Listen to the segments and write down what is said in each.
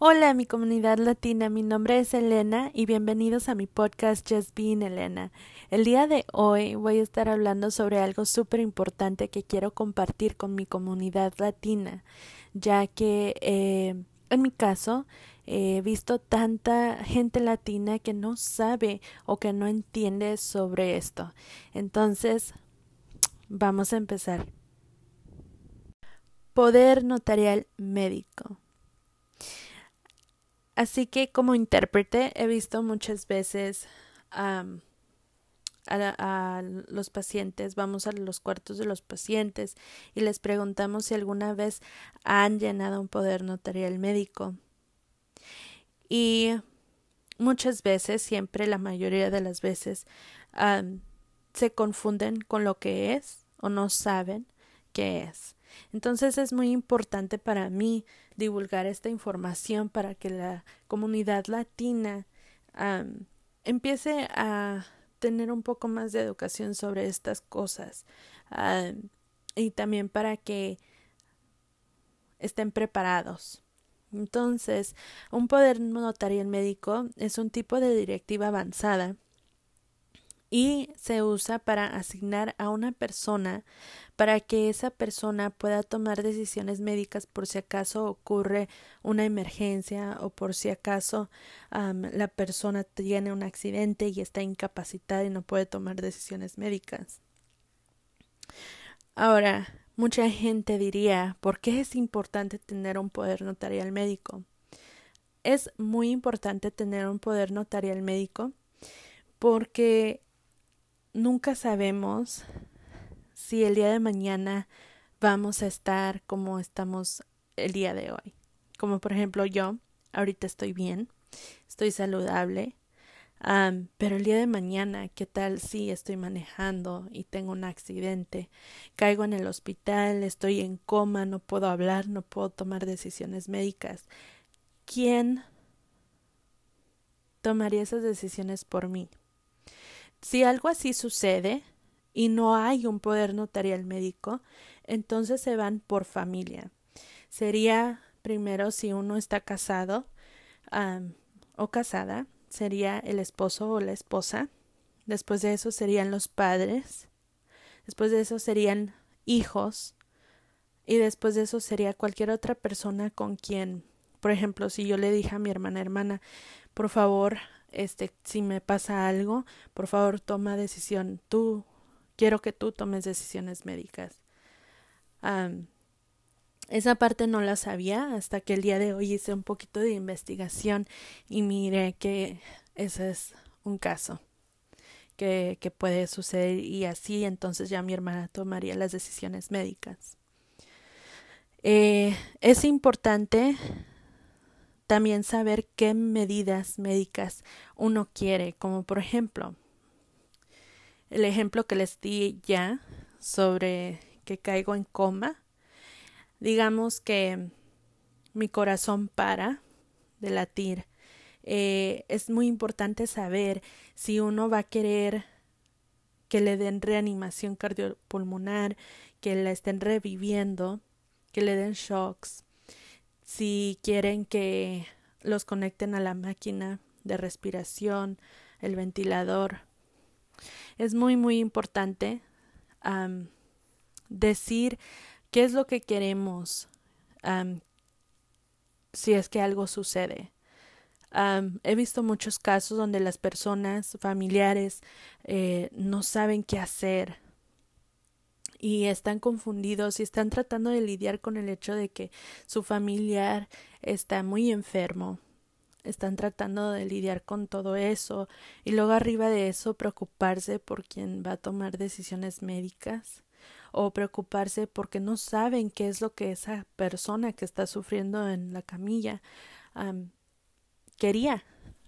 Hola mi comunidad latina, mi nombre es Elena y bienvenidos a mi podcast Just Being Elena. El día de hoy voy a estar hablando sobre algo súper importante que quiero compartir con mi comunidad latina, ya que eh, en mi caso he visto tanta gente latina que no sabe o que no entiende sobre esto. Entonces, vamos a empezar. Poder notarial médico. Así que como intérprete he visto muchas veces a, los pacientes, vamos a los cuartos de los pacientes y les preguntamos si alguna vez han llenado un poder notarial médico. Y muchas veces, siempre la mayoría de las veces, se confunden con lo que es o no saben qué es. Entonces es muy importante para mí divulgar esta información para que la comunidad latina empiece a tener un poco más de educación sobre estas cosas y también para que estén preparados. Entonces, un poder notarial médico es un tipo de directiva avanzada y se usa para asignar a una persona para que esa persona pueda tomar decisiones médicas por si acaso ocurre una emergencia o por si acaso la persona tiene un accidente y está incapacitada y no puede tomar decisiones médicas. Ahora, mucha gente diría ¿por qué es importante tener un poder notarial médico? Es muy importante tener un poder notarial médico porque nunca sabemos si el día de mañana vamos a estar como estamos el día de hoy. Como por ejemplo yo, ahorita estoy bien, estoy saludable, pero el día de mañana, ¿qué tal si estoy manejando y tengo un accidente? Caigo en el hospital, estoy en coma, no puedo hablar, no puedo tomar decisiones médicas. ¿Quién tomaría esas decisiones por mí? Si algo así sucede y no hay un poder notarial médico, entonces se van por familia. Sería primero si uno está casado o casada, sería el esposo o la esposa. Después de eso serían los padres. Después de eso serían hijos. Y después de eso sería cualquier otra persona con quien, por ejemplo, si yo le dije a mi hermana, hermana, por favor, este, si me pasa algo, por favor toma decisión. Tú, quiero que tú tomes decisiones médicas. esa parte no la sabía hasta que el día de hoy hice un poquito de investigación y miré que ese es un caso que, que puede suceder y así entonces ya mi hermana tomaría las decisiones médicas. Eh, es importante también saber qué medidas médicas uno quiere, como por ejemplo, el ejemplo que les di ya sobre que caigo en coma. Digamos que mi corazón para de latir. Eh, es muy importante saber si uno va a querer que le den reanimación cardiopulmonar, que la estén reviviendo, que le den shocks, si quieren que los conecten a la máquina de respiración, el ventilador. Es muy, muy importante decir qué es lo que queremos si es que algo sucede. he visto muchos casos donde las personas familiares eh, no saben qué hacer y están confundidos y están tratando de lidiar con el hecho de que su familiar está muy enfermo. Están tratando de lidiar con todo eso y luego arriba de eso preocuparse por quien va a tomar decisiones médicas o preocuparse porque no saben qué es lo que esa persona que está sufriendo en la camilla quería.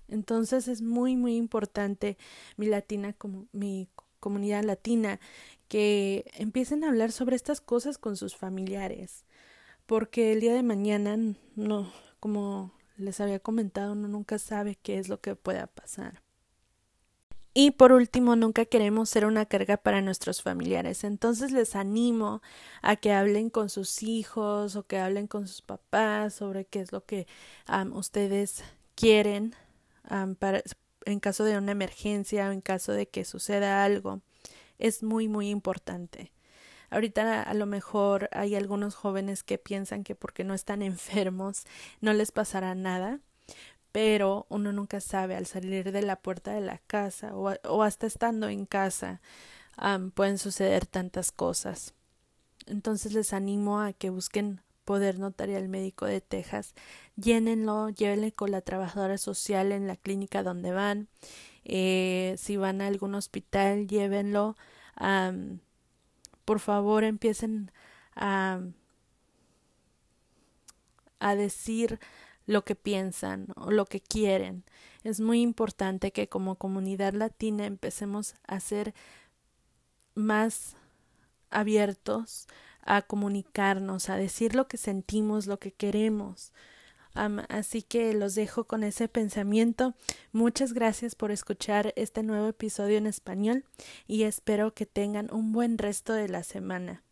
Entonces es muy muy importante mi latina como mi comunidad latina que empiecen a hablar sobre estas cosas con sus familiares, porque el día de mañana no, como les había comentado, uno nunca sabe qué es lo que pueda pasar. Y por último, nunca queremos ser una carga para nuestros familiares. Entonces les animo a que hablen con sus hijos o que hablen con sus papás sobre qué es lo que ustedes quieren para, en caso de una emergencia o en caso de que suceda algo. Es muy, muy importante. Ahorita a lo mejor hay algunos jóvenes que piensan que porque no están enfermos no les pasará nada pero uno nunca sabe al salir de la puerta de la casa o, o hasta estando en casa pueden suceder tantas cosas. Entonces les animo a que busquen Poder Notarial Médico de Texas, llénenlo, llévenle con la trabajadora social en la clínica donde van. Eh, si van a algún hospital, llévenlo. por favor, empiecen a, a decir lo que piensan o lo que quieren. Es muy importante que como comunidad latina empecemos a ser más abiertos a comunicarnos, a decir lo que sentimos, lo que queremos. Así que los dejo con ese pensamiento. Muchas gracias por escuchar este nuevo episodio en español y espero que tengan un buen resto de la semana.